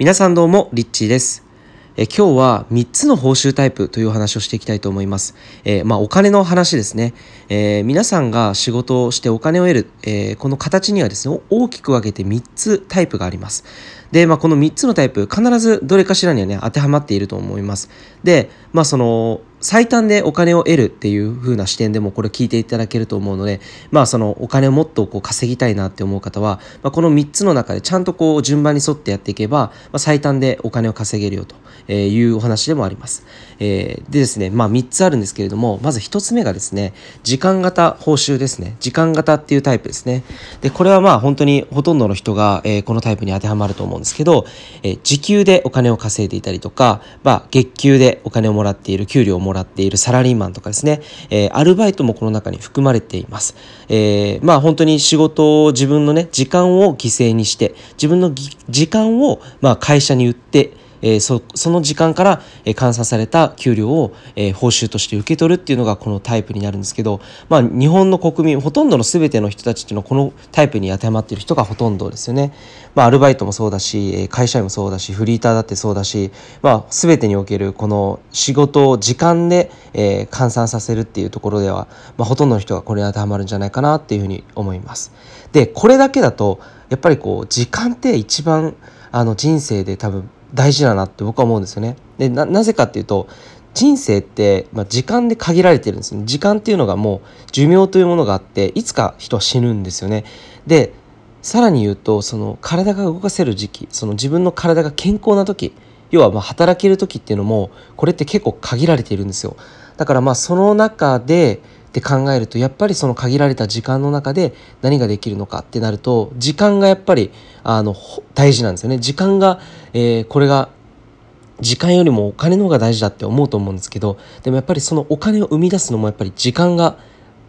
皆さんどうもリッチーですえ今日は3つの報酬タイプという話をしていきたいと思います。えー、まあ、お金の話ですね、えー、皆さんが仕事をしてお金を得る、えー、この形にはですね大きく分けて3つタイプがあります。で、まあ、この3つのタイプ必ずどれかしらにはね当てはまっていると思います。で、まあ、その最短でお金を得るっていう風な視点でもこれ聞いていただけると思うのでまあそのお金をもっとこう稼ぎたいなって思う方は、まあ、この3つの中でちゃんとこう順番に沿ってやっていけば、まあ、最短でお金を稼げるよというお話でもあります。えー、でですねまあ3つあるんですけれどもまず1つ目がですね時間型報酬ですね時間型っていうタイプですね。でこれはまあ本当にほとんどの人が、えー、このタイプに当てはまると思うんですけど、えー、時給でお金を稼いでいたりとか、まあ、月給でお金をもらっている給料をもらっているもらっているサラリーマンとかですね、えー、アルバイトもこの中に含まれています。えー、まあ本当に仕事を自分のね、時間を犠牲にして、自分の時間をまあ会社に売って、えー、そその時間から、えー、換算された給料を、えー、報酬として受け取るっていうのがこのタイプになるんですけど、まあ、日本の国民ほとんどの全ての人たちっていうのはこのタイプに当てはまっている人がほとんどですよね。まあ、アルバイトもそうだし会社員もそうだしフリーターだってそうだし、まあ、全てにおけるこの仕事を時間で、えー、換算させるっていうところでは、まあ、ほとんどの人がこれに当てはまるんじゃないかなっていうふうに思います。でこれだけだとやっぱりこう時間って一番あの人生で多分大事だなって僕は思うんですよね。でなぜかっていうと人生って、まあ、時間で限られてるんですね。時間っていうのがもう寿命というものがあっていつか人は死ぬんですよね。でさらに言うとその体が動かせる時期その自分の体が健康な時要はまあ働ける時っていうのもこれって結構限られているんですよ。だからまあその中でって考えるとやっぱりその限られた時間の中で何ができるのかってなると時間がやっぱりあの大事なんですよね。時間が、えー、これが時間よりもお金の方が大事だって思うと思うんですけどでもやっぱりそのお金を生み出すのもやっぱり時間が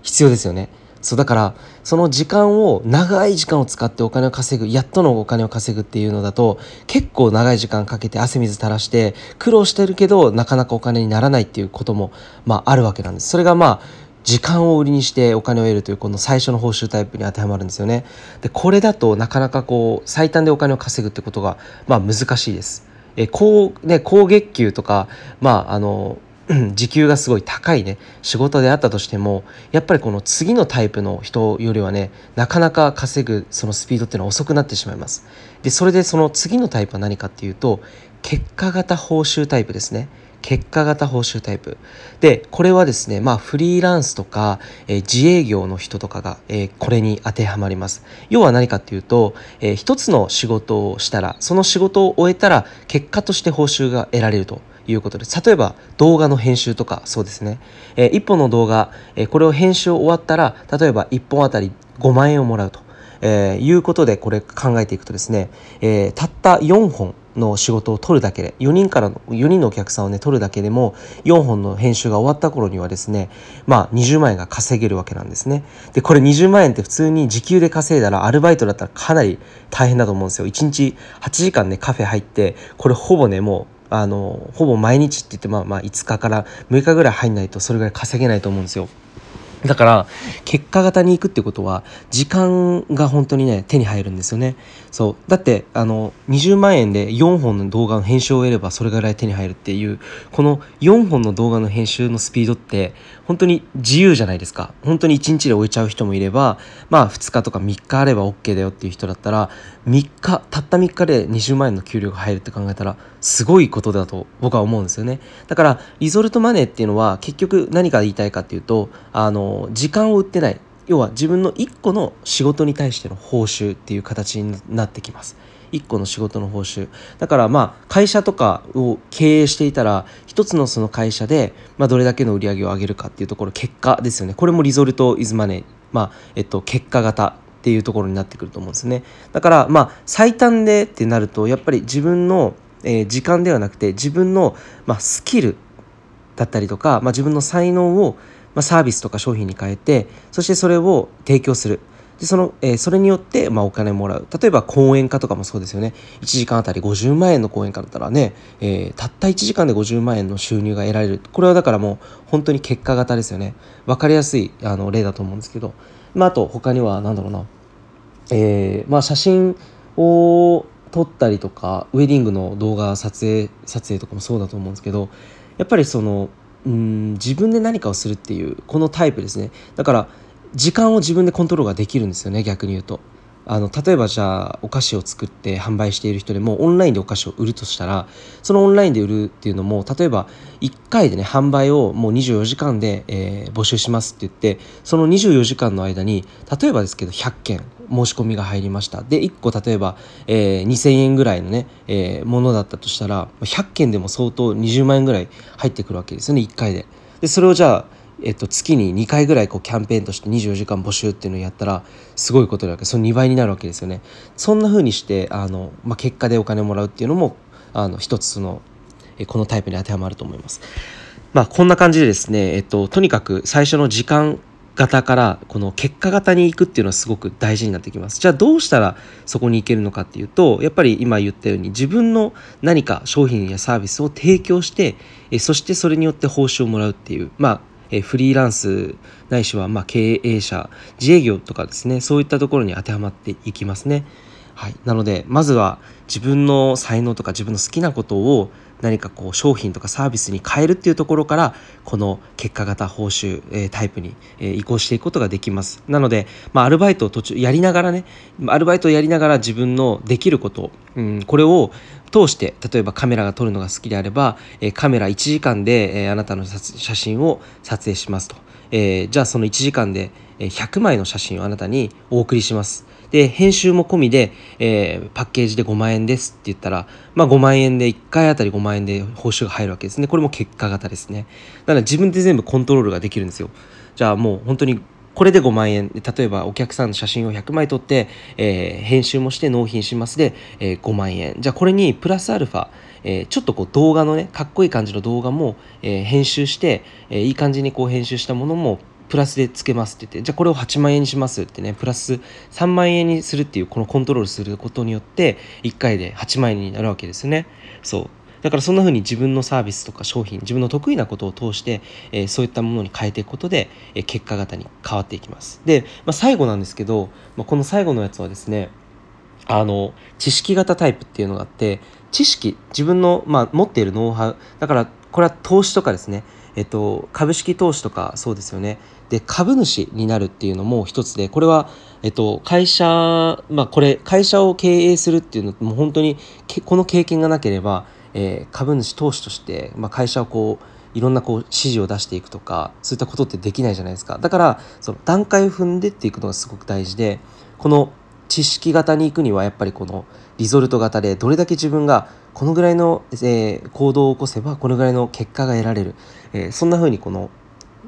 必要ですよね。そうだからその時間を長い時間を使ってお金を稼ぐやっとのお金を稼ぐっていうのだと結構長い時間かけて汗水垂らして苦労してるけどなかなかお金にならないっていうこともまああるわけなんです。それがまあ時間を売りにしてお金を得るというこの最初の報酬タイプに当てはまるんですよね。でこれだとなかなかこう最短でお金を稼ぐってことがまあ難しいです。え高ね高月給とかまああの 時給がすごい高いね仕事であったとしてもやっぱりこの次のタイプの人よりはねなかなか稼ぐそのスピードっていうのは遅くなってしまいます。でそれでその次のタイプは何かっていうと結果型報酬タイプですね。結果型報酬タイプ。で、これはですね、まあフリーランスとか、えー、自営業の人とかが、えー、これに当てはまります。要は何かっていうと、えー、一つの仕事をしたら、その仕事を終えたら結果として報酬が得られると。いうことです。例えば動画の編集とかそうですね。えー、1本の動画、えー、これを編集終わったら、例えば1本あたり5万円をもらうと。えー、いうことでこれ考えていくとですね、えー、たった4本の仕事を取るだけで4人からの4人のお客さんをね取るだけでも4本の編集が終わった頃にはですねまあ20万円が稼げるわけなんですね。でこれ20万円って普通に時給で稼いだらアルバイトだったらかなり大変だと思うんですよ。1日8時間ねカフェ入ってこれほぼねもうあのほぼ毎日って言ってまあまあ5日から6日ぐらい入んないとそれぐらい稼げないと思うんですよ。だから結果型に行くってことは時間が本当にね手に入るんですよね。そう。だってあの20万円で4本の動画の編集を得ればそれぐらい手に入るっていうこの4本の動画の編集のスピードって本当に自由じゃないですか。本当に1日で終えちゃう人もいればまあ2日とか3日あれば OK だよっていう人だったら3日たった3日で20万円の給料が入るって考えたらすごいことだと僕は思うんですよね。だからリゾルトマネーっていうのは結局何が言いたいかっていうとあの時間を売ってない。要は自分の1個の仕事に対しての報酬っていう形になってきます。1個の仕事の報酬。だからまあ会社とかを経営していたら1つのその会社で、まあ、どれだけの売り上げを上げるかっていうところ結果ですよね。これもリゾルトイズマネー。まあえっと結果型。っていうところになってくると思うんですね。だからまあ最短でってなるとやっぱり自分の、えー、時間ではなくて自分の、まあ、スキルだったりとか、まあ、自分の才能を、まあ、サービスとか商品に変えてそしてそれを提供する。でその、えー、それによって、まあ、お金もらう。例えば講演家とかもそうですよね。1時間あたり50万円の講演家だったらね、えー、たった1時間で50万円の収入が得られる。これはだからもう本当に結果型ですよね。分かりやすいあの例だと思うんですけど。まあ、あと他には何だろうな、えーまあ、写真を撮ったりとかウェディングの動画撮影撮影とかもそうだと思うんですけどやっぱりそのうん自分で何かをするっていうこのタイプですねだから時間を自分でコントロールができるんですよね逆に言うと。あの例えばじゃあお菓子を作って販売している人でもオンラインでお菓子を売るとしたらそのオンラインで売るっていうのも例えば1回でね販売をもう24時間で、えー、募集しますって言ってその24時間の間に例えばですけど100件申し込みが入りましたで1個例えば、えー、2000円ぐらいのね、えー、ものだったとしたら100件でも相当20万円ぐらい入ってくるわけですよね1回で。でそれをじゃあえっと、月に2回ぐらいこうキャンペーンとして24時間募集っていうのをやったらすごいことだけその2倍になるわけですよね。そんな風にしてあの、まあ、結果でお金をもらうっていうのもあの一つそのこのタイプに当てはまると思います。まあ、こんな感じでですね、えっと、とにかく最初の時間型からこの結果型に行くっていうのはすごく大事になってきます。じゃあどうしたらそこに行けるのかっていうとやっぱり今言ったように自分の何か商品やサービスを提供してそしてそれによって報酬をもらうっていうまあえフリーランスないしはま経営者自営業とかですねそういったところに当てはまっていきますね。はい、なのでまずは自分の才能とか自分の好きなことを何かこう商品とかサービスに変えるっていうところからこの結果型報酬、えタイプに、え移行していくことができます。なので、まあ、アルバイトを途中やりながらねアルバイトをやりながら自分のできること、うん、これを通して例えばカメラが撮るのが好きであれば、えカメラ1時間で、えあなたの写真を撮影しますと、えー、じゃあその1時間で100枚の写真をあなたにお送りします。で編集も込みで、えー、パッケージで5万円ですって言ったら、まあ、5万円で1回あたり5万円で報酬が入るわけですね。これも結果型ですね。だから自分で全部コントロールができるんですよ。じゃあもう本当にこれで5万円。例えばお客さんの写真を100枚撮って、えー、編集もして納品しますで、えー、5万円。じゃあこれにプラスアルファ、えー、ちょっとこう動画のねかっこいい感じの動画も、え編集して、えいい感じにこう編集したものもプラスでつけますって言ってじゃあこれを8万円にしますってねプラス3万円にするっていうこのコントロールすることによって1回で8万円になるわけですよね。そう。だからそんな風に自分のサービスとか商品自分の得意なことを通して、えー、そういったものに変えていくことで、えー、結果型に変わっていきます。で、まあ、最後なんですけど、まあ、この最後のやつはですねあの知識型タイプっていうのがあって知識自分の、まあ、持っているノウハウだからこれは投資とかですねえっと、株式投資とかそうですよね。で株主になるっていうのも一つでこれは、えっと、会社まあこれ会社を経営するっていうのも本当にこの経験がなければ、えー、株主投資として、まあ、会社をこういろんなこう指示を出していくとかそういったことってできないじゃないですか。だからその段階を踏んでっていくのがすごく大事でこの知識型に行くにはやっぱりこのリゾルト型でどれだけ自分がこのぐらいの、えー、行動を起こせばこのぐらいの結果が得られる、えー、そんな風にこの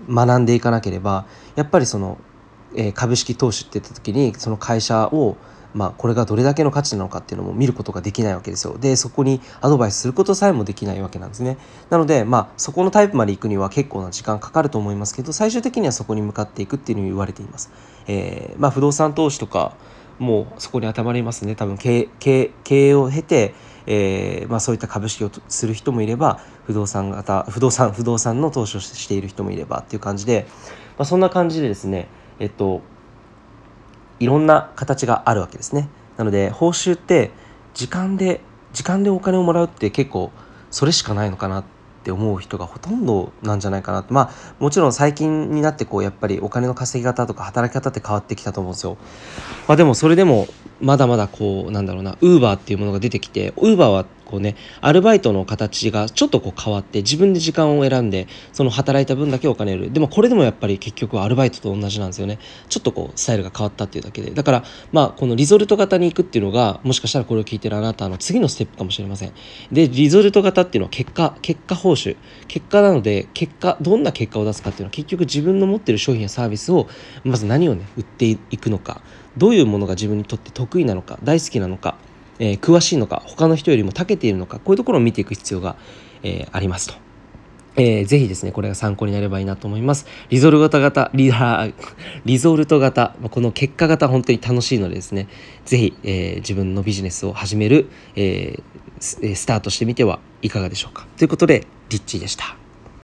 学んでいかなければやっぱりその、えー、株式投資って言った時にその会社をまあ、これがどれだけの価値なのかっていうのも見ることができないわけですよ。で、そこにアドバイスすることさえもできないわけなんですね。なので、まあ、そこのタイプまで行くには結構な時間かかると思いますけど、最終的にはそこに向かっていくっていうのを言われています。えー、まあ、不動産投資とか、もうそこに当てはまりますね。多分経営経営を経て、えーまあ、そういった株式をする人もいれば不動産型不動産不動産の投資をしている人もいればっていう感じで、まあ、そんな感じでですねえっといろんな形があるわけですね。なので報酬って時間で時間でお金をもらうって結構それしかないのかなってって思う人がほとんどなんじゃないかなまあもちろん最近になってこうやっぱりお金の稼ぎ方とか働き方って変わってきたと思うんですよ。まあでもそれでもまだまだこうなんだろうなウーバーっていうものが出てきてウーバーはこうねアルバイトの形がちょっとこう変わって自分で時間を選んでその働いた分だけお金を得る。でもこれでもやっぱり結局はアルバイトと同じなんですよね。ちょっとこうスタイルが変わったっていうだけで。だからまあこのリゾルト型に行くっていうのがもしかしたらこれを聞いてるあなたの次のステップかもしれません。でリゾルト型っていうのは結果結果報酬。結果なので結果どんな結果を出すかっていうのは結局自分の持ってる商品やサービスをまず何をね売っていくのか。どういうものが自分にとって得意なのか大好きなのか、えー、詳しいのか他の人よりも長けているのかこういうところを見ていく必要が、えー、ありますと。えー、ぜひですね、これが参考になればいいなと思います。リゾルト型、リリゾルト型、この結果型本当に楽しいのでですね、ぜひ、えー、自分のビジネスを始める、えー、スタートしてみてはいかがでしょうか。ということで、リッチーでした。